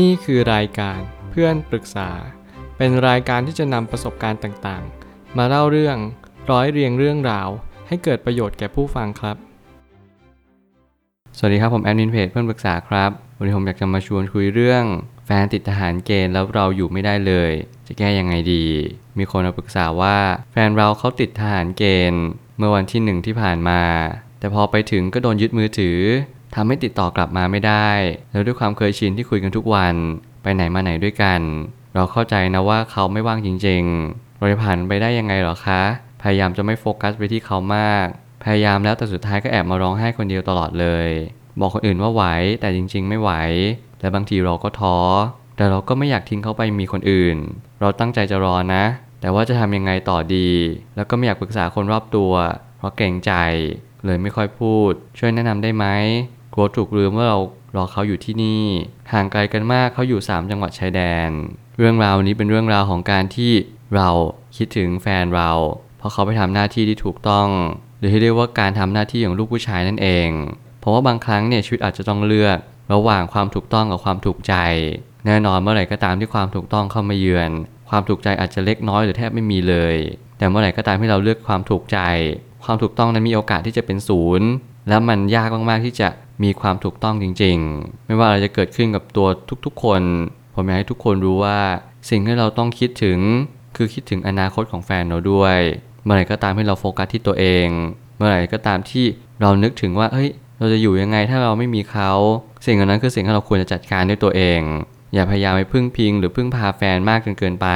นี่คือรายการเพื่อนปรึกษา เป็นรายการที่จะนำประสบการณ์ต่างๆ มาเล่าเรื่องร้อยเรียงเรื่องราว ให้เกิดประโยชน์แก่ผู้ฟังครับ สวัสดีครับผมแอดมินเพจเพื่อนปรึกษาครับ วันนี้ผมอยากจะมาชวนคุยเรื่อง แฟนติดทหารเกณฑ์แล้วเราอยู่ไม่ได้เลย จะแก้ยังไงดี มีคนมาปรึกษาว่า แฟนเราเขาติดทหารเกณฑ์ เมื่อวันที่หนึ่งที่ผ่านมา แต่พอไปถึงก็โดนยึดมือถือ ทำให้ติดต่อกลับมาไม่ได้ แล้วด้วยความเคยชินที่คุยกันทุกวัน ไปไหนมาไหนด้วยกัน เราเข้าใจนะว่าเขาไม่ว่างจริงๆเราจะผ่านไปได้ยังไงหรอคะ พยายามจะไม่โฟกัสไปที่เขามาก พยายามแล้วแต่สุดท้ายก็แอบมาร้องไห้คนเดียวตลอดเลย บอกคนอื่นว่าไหวแต่จริง ๆ ไม่ไหว และบางทีเราก็ท้อ แต่เราก็ไม่อยากทิ้งเขาไปมีคนอื่น เราตั้งใจจะรอนะ แต่ว่าจะทำยังไงต่อดี แล้วก็ไม่อยากปรึกษาคนรอบตัว เพราะเกรงใจ เลยไม่ค่อยพูด ช่วยแนะนำได้ไหม กลัวถูกลืมว่าเรารอเขาอยู่ที่นี่ ห่างไกลกันมากเขาอยู่ 3 จังหวัดชายแดน เรื่องราวนี้เป็นเรื่องราวของการที่เราคิดถึงแฟนเรา เพราะเขาไปทำหน้าที่ที่ถูกต้อง หรือที่เรียกว่าการทำหน้าที่ของลูกผู้ชายนั่นเอง เพราะว่าบางครั้งเนี่ยชีวิตอาจจะต้องเลือกระหว่างความถูกต้องกับความถูกใจ แน่นอนเมื่อไหร่ก็ตามที่ความถูกต้องเข้ามาเยือน ความถูกใจอาจจะเล็กน้อยหรือแทบไม่มีเลย แต่เมื่อไหร่ก็ตามที่เราเลือกความถูกใจ ความถูกต้องนั้นมีโอกาสที่จะเป็นศูนย์ แล้วมันยากมากๆที่จะมีความถูกต้องจริง ๆ ไม่ว่าอะไรจะเกิดขึ้นกับตัวทุกๆ คน ผมอยากให้ทุกคนรู้ว่า สิ่งที่เราต้องคิดถึงคือคิดถึงอนาคตของแฟนเราด้วย เมื่อไหร่ก็ตามที่เราโฟกัสที่ตัวเอง เมื่อไหร่ก็ตามที่เรานึกถึงว่าเฮ้ยเราจะอยู่ยังไงถ้าเราไม่มีเขา สิ่งเหล่านั้นคือสิ่งที่เราควรจะจัดการด้วยตัวเอง อย่าพยายามไปพึ่งพิง หรือพึ่งพาแฟนมากจนเกินไป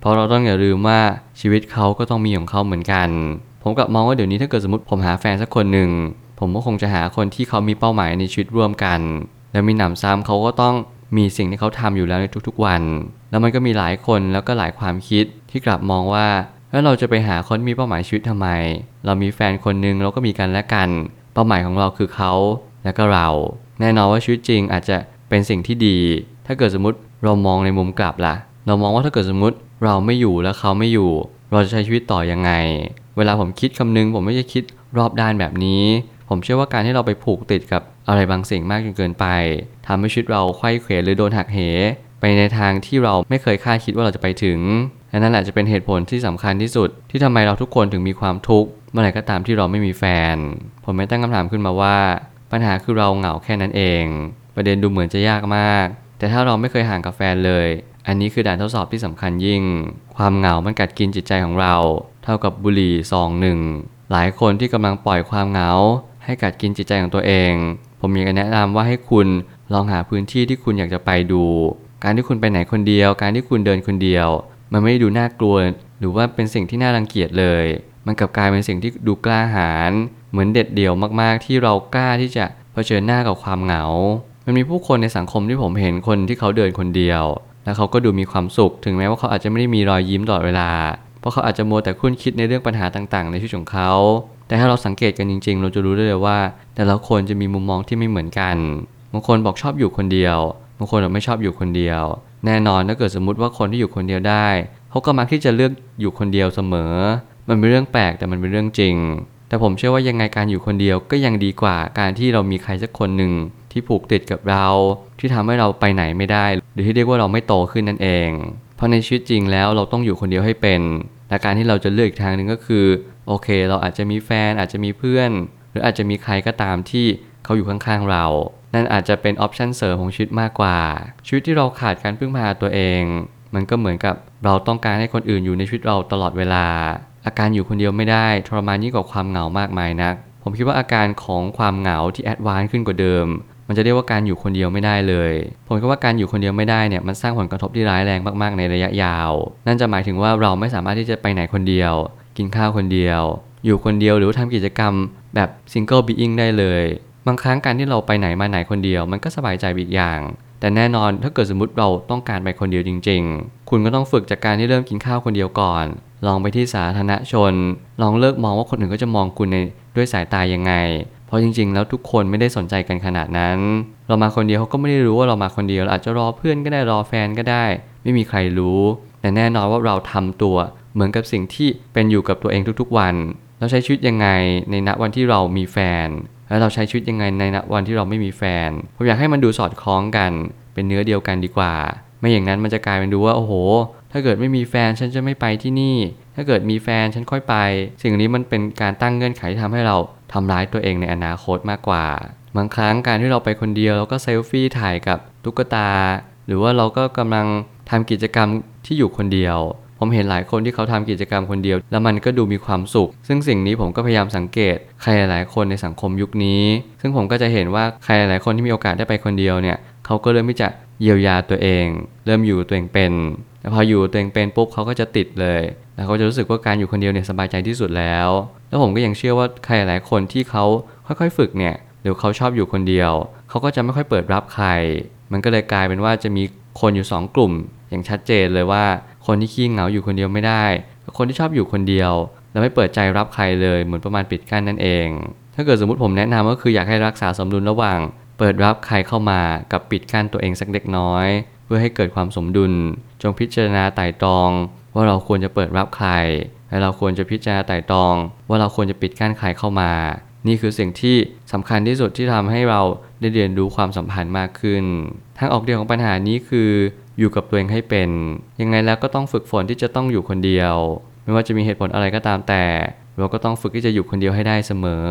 เพราะเราต้องอย่าลืมว่าชีวิตเขาก็ต้องมีของเขาเหมือนกัน ผมกลับมองว่าเดี๋ยวนี้ถ้าเกิดสมมติผมหาแฟนสักคนหนึ่ง ผมก็คงจะหาคนที่เขามีเป้าหมายในชีวิตร่วมกัน แล้วมีหนำซ้ำเขาก็ต้องมีสิ่งที่เขาทำอยู่แล้วในทุกๆวัน แล้วมันก็มีหลายคนแล้วก็หลายความคิดที่กลับมองว่าแล้วเราจะไปหาคนมีเป้าหมายชีวิตทำไม เรามีแฟนคนหนึ่งเราก็มีกันและกัน เป้าหมายของเราคือเขาและก็เรา แน่นอนว่าชีวิตจริงอาจจะเป็นสิ่งที่ดี ถ้าเกิดสมมติเรามองในมุมกลับล่ะ เรามองว่าถ้าเกิดสมมติเราไม่อยู่แล้วเขาไม่อยู่ เราจะใช้ชีวิตต่อยังไง เวลาผมคิดคำนึงผมไม่ใช่คิดรอบด้านแบบนี้ ผมเชื่อว่าการที่เราไปผูกติดกับอะไรบางสิ่งมากจนเกินไปทำให้ชีวิตเราไข้เขวหรือโดนหักเห ไปในทางที่เราไม่เคยคาดคิดว่าเราจะไปถึงและนั่นแหละจะเป็นเหตุผลที่สำคัญที่สุด ที่ทำไมเราทุกคนถึงมีความทุกข์เมื่อไหร่ก็ตามที่เราไม่มีแฟน ผมไม่ตั้งคำถามขึ้นมาว่า ปัญหาคือเราเหงาแค่นั้นเอง ประเด็นดูเหมือนจะยากมาก แต่ถ้าเราไม่เคยห่างกับแฟนเลย อันนี้คือด่านทดสอบที่สำคัญยิ่ง ความเหงามันกัดกินจิตใจของเรา เท่ากับบุหรี่ซองหนึ่งหลายคนที่กำลังปล่อยความเหงา ให้กัดกินจิตใจของตัวเอง ผมอยากจะแนะนำว่าให้คุณลองหาพื้นที่ที่คุณอยากจะไปดู การที่คุณไปไหนคนเดียว การที่คุณเดินคนเดียว มันไม่ได้ดูน่ากลัว หรือว่าเป็นสิ่งที่น่ารังเกียจเลย มันกลับกลายเป็นสิ่งที่ดูกล้าหาญเหมือนเด็ดเดี่ยวมาก ๆ ที่เรากล้าที่จะเผชิญหน้ากับความเหงา มันมีผู้คนในสังคมที่ผมเห็นคนที่เขาเดินคนเดียว แล้วเขาก็ดูมีความสุข ถึงแม้ว่าเขาอาจจะไม่ได้มีรอยยิ้มตลอดเวลา เพราะเขาอาจจะมัวแต่คุ้นคิดในเรื่องปัญหาต่าง ๆ ในชีวิตของเขา แต่ถ้าเราสังเกตกันจริง ๆ เราจะรู้ได้เลยว่า แต่ละคนจะมีมุมมองที่ไม่เหมือนกัน บางคนบอกชอบอยู่คนเดียว บางคนบอกไม่ชอบอยู่คนเดียว แน่นอนถ้าเกิดสมมติว่าคนที่อยู่คนเดียวได้ เขาก็มักที่จะเลือกอยู่คนเดียวเสมอ มันเป็นเรื่องแปลกแต่มันเป็นเรื่องจริง แต่ผมเชื่อว่ายังไงการอยู่คนเดียวก็ยังดีกว่าการที่เรามีใครสักคนหนึ่งที่ผูกติดกับเรา ที่ทำให้เราไปไหนไม่ได้ หรือที่เรียกว่าเราไม่โตขึ้นนั่นเอง เพราะในชีวิตจริงแล้วเราต้องอยู่คนเดียวให้เป็น และการที่เราจะเลือกอีกทางหนึ่งก็คือ โอเค เราอาจจะมีแฟนอาจจะมีเพื่อน หรืออาจจะมีใครก็ตามที่เขาอยู่ข้างๆเรา นั่นอาจจะเป็น option เสริมของชีวิตมากกว่า ชีวิตที่เราขาดการพึ่งพาตัวเอง มันก็เหมือนกับเราต้องการให้คนอื่นอยู่ในชีวิตเราตลอดเวลา อาการอยู่คนเดียวไม่ได้ทรมานยิ่งกว่าความเหงามากมายนัก ผมคิดว่าอาการของความเหงาที่ advance ขึ้นกว่าเดิม มันจะเรียกว่าการอยู่คนเดียวไม่ได้เลย ผมคิดว่าการอยู่คนเดียวไม่ได้เนี่ยมันสร้างผลกระทบที่ร้ายแรงมากๆในระยะยาว นั่นจะหมายถึงว่าเราไม่สามารถที่จะไปไหนคนเดียว กินข้าวคนเดียว อยู่คนเดียวหรือว่าทำกิจกรรมแบบ single being ได้เลย บางครั้งการที่เราไปไหนมาไหนคนเดียว มันก็สบายใจอีกอย่าง แต่แน่นอนถ้าเกิดสมมติเราต้องการไปคนเดียวจริง ๆ คุณก็ต้องฝึกจากการที่เริ่มกินข้าวคนเดียวก่อน ลองไปที่สาธารณชน ลองเลิกมองว่าคนอื่นก็จะมองคุณในด้วยสายตายังไง เพราะจริง ๆ แล้วทุกคนไม่ได้สนใจกันขนาดนั้น เรามาคนเดียวเขาก็ไม่ได้รู้ว่าเรามาคนเดียวเราอาจจะรอเพื่อนก็ได้รอแฟนก็ได้ ไม่มีใครรู้ แต่แน่นอนว่าเราทำตัวเหมือนกับสิ่งที่เป็นอยู่กับตัวเองทุกๆวัน เราใช้ชีวิตยังไงในณวันที่เรามีแฟน แล้วเราใช้ชีวิตยังไงในณวันที่เราไม่มีแฟน ผมอยากให้มันดูสอดคล้องกัน เป็นเนื้อเดียวกันดีกว่า ไม่อย่างนั้นมันจะกลายเป็นดูว่าโอ้โห ถ้าเกิดไม่มีแฟนฉันจะไม่ไปที่นี่ ถ้าเกิดมีแฟนฉันค่อยไป สิ่งนี้มันเป็นการตั้งเงื่อนไขที่ทำให้เราทำร้ายตัวเองในอนาคตมากกว่า บางครั้งการที่เราไปคนเดียวแล้วก็เซลฟี่ถ่ายกับตุ๊กตา หรือว่าเราก็กำลังทำกิจกรรมที่อยู่คนเดียว ผมเห็นหลายคนที่เขาทำกิจกรรมคนเดียว แล้วมันก็ดูมีความสุข ซึ่งสิ่งนี้ผมก็พยายามสังเกต ใครหลายคนในสังคมยุคนี้ ซึ่งผมก็จะเห็นว่าใครหลายคนที่มีโอกาสได้ไปคนเดียวเนี่ย เขาก็เริ่มที่จะเยียวยาตัวเอง เริ่มอยู่ตัวเองเป็น แต่พออยู่ตัวเองเป็นปุ๊บเขาก็จะติดเลยแล้วเขาจะรู้สึกว่าการอยู่คนเดียวเนี่ยสบายใจที่สุดแล้ว แล้วผมก็ยังเชื่อว่าใครหลายคนที่เขาค่อยๆฝึกเนี่ยหรือเขาชอบอยู่คนเดียว เขาก็จะไม่ค่อยเปิดรับใคร มันก็เลยกลายเป็นว่าจะมีคนอยู่ 2 กลุ่ม อย่างชัดเจนเลยว่า คนที่ขี้เหงาอยู่คนเดียวไม่ได้กับคนที่ชอบอยู่คนเดียว แล้วไม่เปิดใจรับใครเลยเหมือนประมาณปิดกั้นนั่นเอง ถ้าเกิดสมมติผมแนะนำก็คืออยากให้รักษาสมดุลระหว่าง เปิดรับใครเข้ามากับปิดกั้นตัวเองสักเล็กน้อย เพื่อให้เกิดความสมดุล จงพิจารณาไต่ตรอง ว่าเราควรจะเปิดรับใคร และเราควรจะพิจารณาไต่ตรอง ว่าเราควรจะปิดกั้นใครเข้ามา นี่คือสิ่งที่สำคัญที่สุดที่ทำให้เราได้เรียนรู้ความสัมพันธ์มากขึ้น ทางออกเดียวของปัญหานี้คืออยู่กับตัวเองให้เป็น ยังไงแล้วก็ต้องฝึกฝนที่จะต้องอยู่คนเดียว ไม่ว่าจะมีเหตุผลอะไรก็ตามแต่ เราก็ต้องฝึกที่จะอยู่คนเดียวให้ได้เสมอ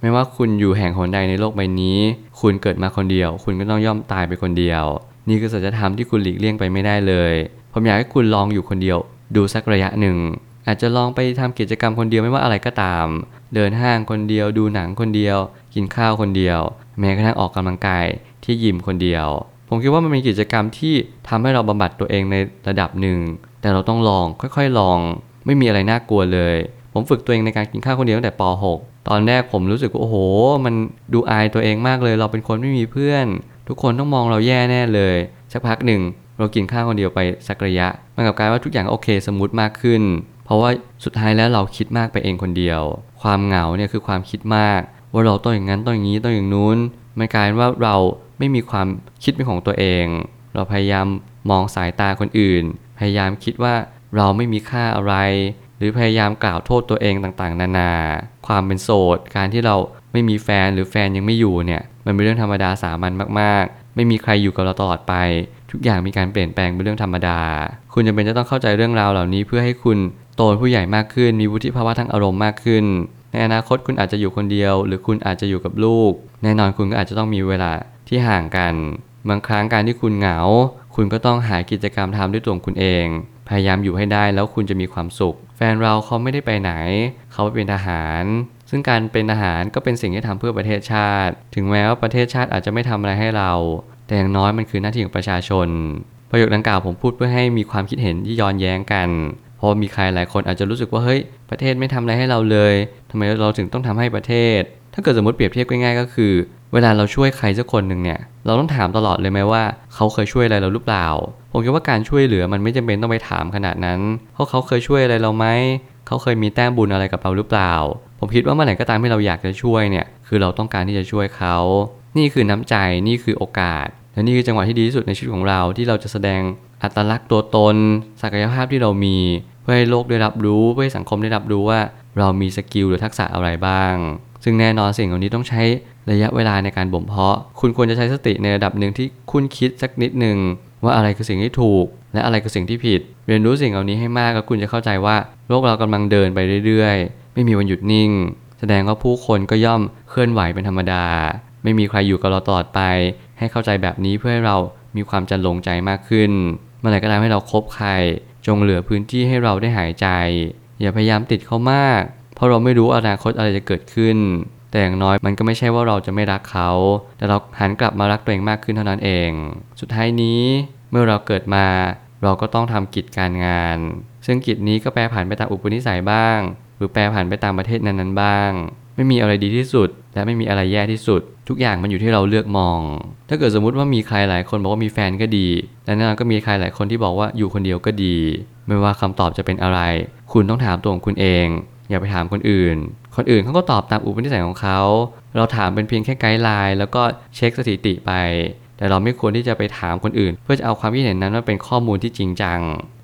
ไม่ว่าคุณอยู่แห่งหนใดในโลกใบนี้ คุณเกิดมาคนเดียว คุณก็ต้องย่อมตายไปคนเดียว นี่คือสัจธรรมที่คุณหลีกเลี่ยงไปไม่ได้เลย ผมอยากให้คุณลองอยู่คนเดียว ดูสักระยะหนึ่ง อาจจะลองไปทำกิจกรรมคนเดียวไม่ว่าอะไรก็ตาม เดินห้างคนเดียว ดูหนังคนเดียว กินข้าวคนเดียว แม้กระทั่งออกกำลังกายที่ยิมคนเดียว ผมคิดว่ามันเป็นกิจกรรมที่ทำให้เราบำบัดตัวเองในระดับหนึ่ง แต่เราต้องลองค่อยๆลอง ไม่มีอะไรน่ากลัวเลย ผมฝึกตัวเองในการกินข้าวคนเดียวตั้งแต่ป .6 ตอนแรกผมรู้สึกว่าโอ้โห มันดูอายตัวเองมากเลย เราเป็นคนไม่มีเพื่อน ทุกคนต้องมองเราแย่แน่เลยสักพักหนึ่งเรากินข้าวคนเดียวไปสักระยะ มันกลับกลายว่าทุกอย่างโอเค smooth มากขึ้น เพราะว่าสุดท้ายแล้วเราคิดมากไปเองคนเดียว ความเหงาเนี่ยคือความคิดมาก ว่าเราต้องอย่างนั้นต้องอย่างนี้ต้องอย่างนู้นมันกลายว่าเราไม่มีความคิดเป็นของตัวเอง เราพยายามมองสายตาคนอื่น พยายามคิดว่าเราไม่มีค่าอะไร หรือพยายามกล่าวโทษตัวเองต่างๆ นานา ความเป็นโสด การที่เราไม่มีแฟนหรือแฟนยังไม่อยู่เนี่ย มันเป็นเรื่องธรรมดาสามัญมากๆ ไม่มีใครอยู่กับเราตลอดไป ทุกอย่างมีการเปลี่ยนแปลงเป็นเรื่องธรรมดา คุณจำเป็นจะต้องเข้าใจเรื่องราวเหล่านี้เพื่อให้คุณโตเป็นผู้ใหญ่มากขึ้น มีวุฒิภาวะทางอารมณ์มากขึ้น ในอนาคตคุณอาจจะอยู่คนเดียว หรือคุณอาจจะอยู่กับลูก แน่นอนคุณก็อาจจะต้องมีเวลาที่ห่างกัน บางครั้งการที่คุณเหงา คุณก็ต้องหากิจกรรมทำด้วยตัวของคุณเอง พยายามอยู่ให้ได้แล้วคุณจะมีความสุข แฟนเราเขาไม่ได้ไปไหน เขาไปเป็นทหาร ซึ่งการเป็นทหารก็เป็นสิ่งที่ทำเพื่อประเทศชาติ ถึงแม้ว่าประเทศชาติอาจจะไม่ทำอะไรให้เรา แต่อย่างน้อยมันคือหน้าที่ของประชาชน ประโยคดังกล่าวผมพูดเพื่อให้มีความคิดเห็นที่ย้อนแย้งกัน เพราะมีใครหลายคนอาจจะรู้สึกว่าเฮ้ยประเทศไม่ทำอะไรให้เราเลยทำไมเราถึงต้องทำให้ประเทศ ถ้าเกิดสมมติเปรียบเทียบง่ายๆก็คือ เวลาเราช่วยใครสักคนหนึ่งเนี่ย เราต้องถามตลอดเลยไหมว่า เขาเคยช่วยอะไรเราหรือเปล่า ผมคิดว่าการช่วยเหลือมันไม่จำเป็นต้องไปถามขนาดนั้น เพราะเขาเคยช่วยอะไรเราไหม เขาเคยมีแต้มบุญอะไรกับเราหรือเปล่า ผมคิดว่าเมื่อไหร่ก็ตามที่เราอยากจะช่วยเนี่ย คือเราต้องการที่จะช่วยเขา นี่คือน้ำใจ นี่คือโอกาส และนี่คือจังหวะที่ดีที่สุดในชีวิตของเราที่เราจะแสดงอัตลักษณ์ตัวตน ศักยภาพที่เรามี เพื่อให้โลกได้รับรู้ เพื่อให้สังคมได้รับรู้ว่า เรามีสกิลหรือทักษะอะไรบ้างซึ่งแน่นอนสิ่งเหล่านี้ต้องใช้ ระยะเวลาในการบ่มเพาะ คุณควรจะใช้สติในระดับหนึ่งที่คุณคิดสักนิดหนึ่งว่าอะไรคือสิ่งที่ถูก และอะไรคือสิ่งที่ผิด เรียนรู้สิ่งเหล่านี้ให้มากแล้วคุณจะเข้าใจว่าโลกเรากำลังเดินไปเรื่อยๆ ไม่มีวันหยุดนิ่ง แสดงว่าผู้คนก็ย่อมเคลื่อนไหวเป็นธรรมดา ไม่มีใครอยู่กับเราตลอดไป ให้เข้าใจแบบนี้เพื่อให้เรามีความจันลงใจมากขึ้น เมื่อไหร่ก็ตามให้เราคบใคร จงเหลือพื้นที่ให้เราได้หายใจ อย่าพยายามติดเขามาก เพราะเราไม่รู้อนาคตอะไรจะเกิดขึ้น แต่อย่างน้อยมันก็ไม่ใช่ว่าเราจะไม่รักเขา แต่เราหันกลับมารักตัวเองมากขึ้นเท่านั้นเอง สุดท้ายนี้เมื่อเราเกิดมา เราก็ต้องทำกิจการงาน ซึ่งกิจนี้ก็แปรผันไปตามอุปนิสัยบ้าง หรือแปรผันไปตามประเทศนั้นๆบ้าง ไม่มีอะไรดีที่สุด และไม่มีอะไรแย่ที่สุด ทุกอย่างมันอยู่ที่เราเลือกมอง ถ้าเกิดสมมุติว่ามีใครหลายคนบอกว่ามีแฟนก็ดี และแน่นอนก็มีใครหลายคนที่บอกว่าอยู่คนเดียวก็ดี ไม่ว่าคำตอบจะเป็นอะไร คุณต้องถามตัวของคุณเอง อย่าไปถามคนอื่น คนอื่นเขาก็ตอบตามอุปนิสัยของเขา เราถามเป็นเพียงแค่ไกด์ไลน์แล้วก็เช็คสถิติไป แต่เราไม่ควรที่จะไปถามคนอื่น เพื่อจะเอาความคิดเห็นนั้นมาเป็นข้อมูลที่จริงจัง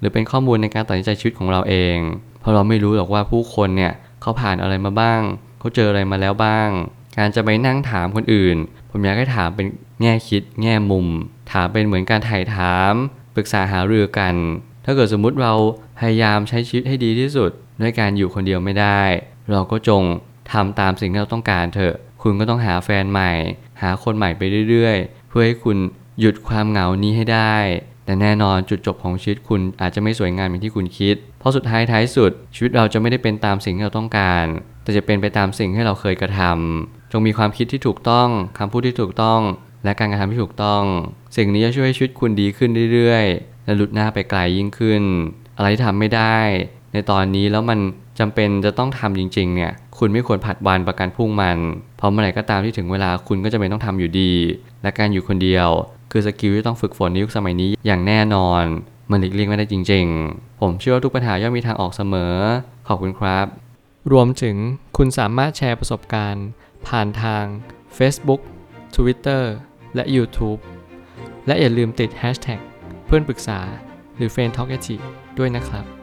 หรือเป็นข้อมูลในการตัดสินใจชีวิตของเราเอง เพราะเราไม่รู้หรอกว่าผู้คนเนี่ยเขาผ่านอะไรมาบ้าง เขาเจออะไรมาแล้วบ้าง การจะไปนั่งถามคนอื่น ผมอยากให้ถามเป็นแง่คิด แง่มุม ถามเป็นเหมือนการถ่ายถาม ปรึกษาหารือกัน ถ้าเกิดสมมุติเราพยายามใช้ชีวิตให้ดีที่สุด ด้วยการอยู่คนเดียวไม่ได้ เราก็จงทำตามสิ่งที่เราต้องการเถอะ คุณก็ต้องหาแฟนใหม่ หาคนใหม่ไปเรื่อยๆ เพื่อให้คุณหยุดความเหงานี้ให้ได้ แต่แน่นอนจุดจบของชีวิตคุณอาจจะไม่สวยงามอย่างที่คุณคิด เพราะสุดท้ายท้ายสุด ชีวิตเราจะไม่ได้เป็นตามสิ่งที่เราต้องการ แต่จะเป็นไปตามสิ่งที่เราเคยกระทำจงมีความคิดที่ถูกต้องคำพูดที่ถูกต้อง และการกระทำที่ถูกต้อง สิ่งนี้จะช่วยให้ชีวิตคุณดีขึ้นเรื่อยๆและหลุดหน้าไปไกลยิ่งขึ้น อะไรที่ทำไม่ได้ ในตอนนี้แล้วมันจำเป็นจะต้องทำจริงๆเนี่ยคุณไม่ควรผัดวันประกันพรุ่งมัน เพราะเมื่อไหร่ก็ตามที่ถึงเวลาคุณก็จะเป็นต้องทำอยู่ดี และการอยู่คนเดียว คือสกิลที่ต้องฝึกฝนในยุคสมัยนี้อย่างแน่นอน มันหลีกเลี่ยงไม่ได้จริง ๆ ผมเชื่อว่าทุกปัญหาย่อมมีทางออกเสมอ ขอบคุณครับ รวมถึงคุณสามารถแชร์ประสบการณ์ ผ่านทาง Facebook Twitter และ YouTube และอย่าลืมติด Hashtag เพื่อนปรึกษาหรือ f r ร e n d Talk ด้วยนะครับ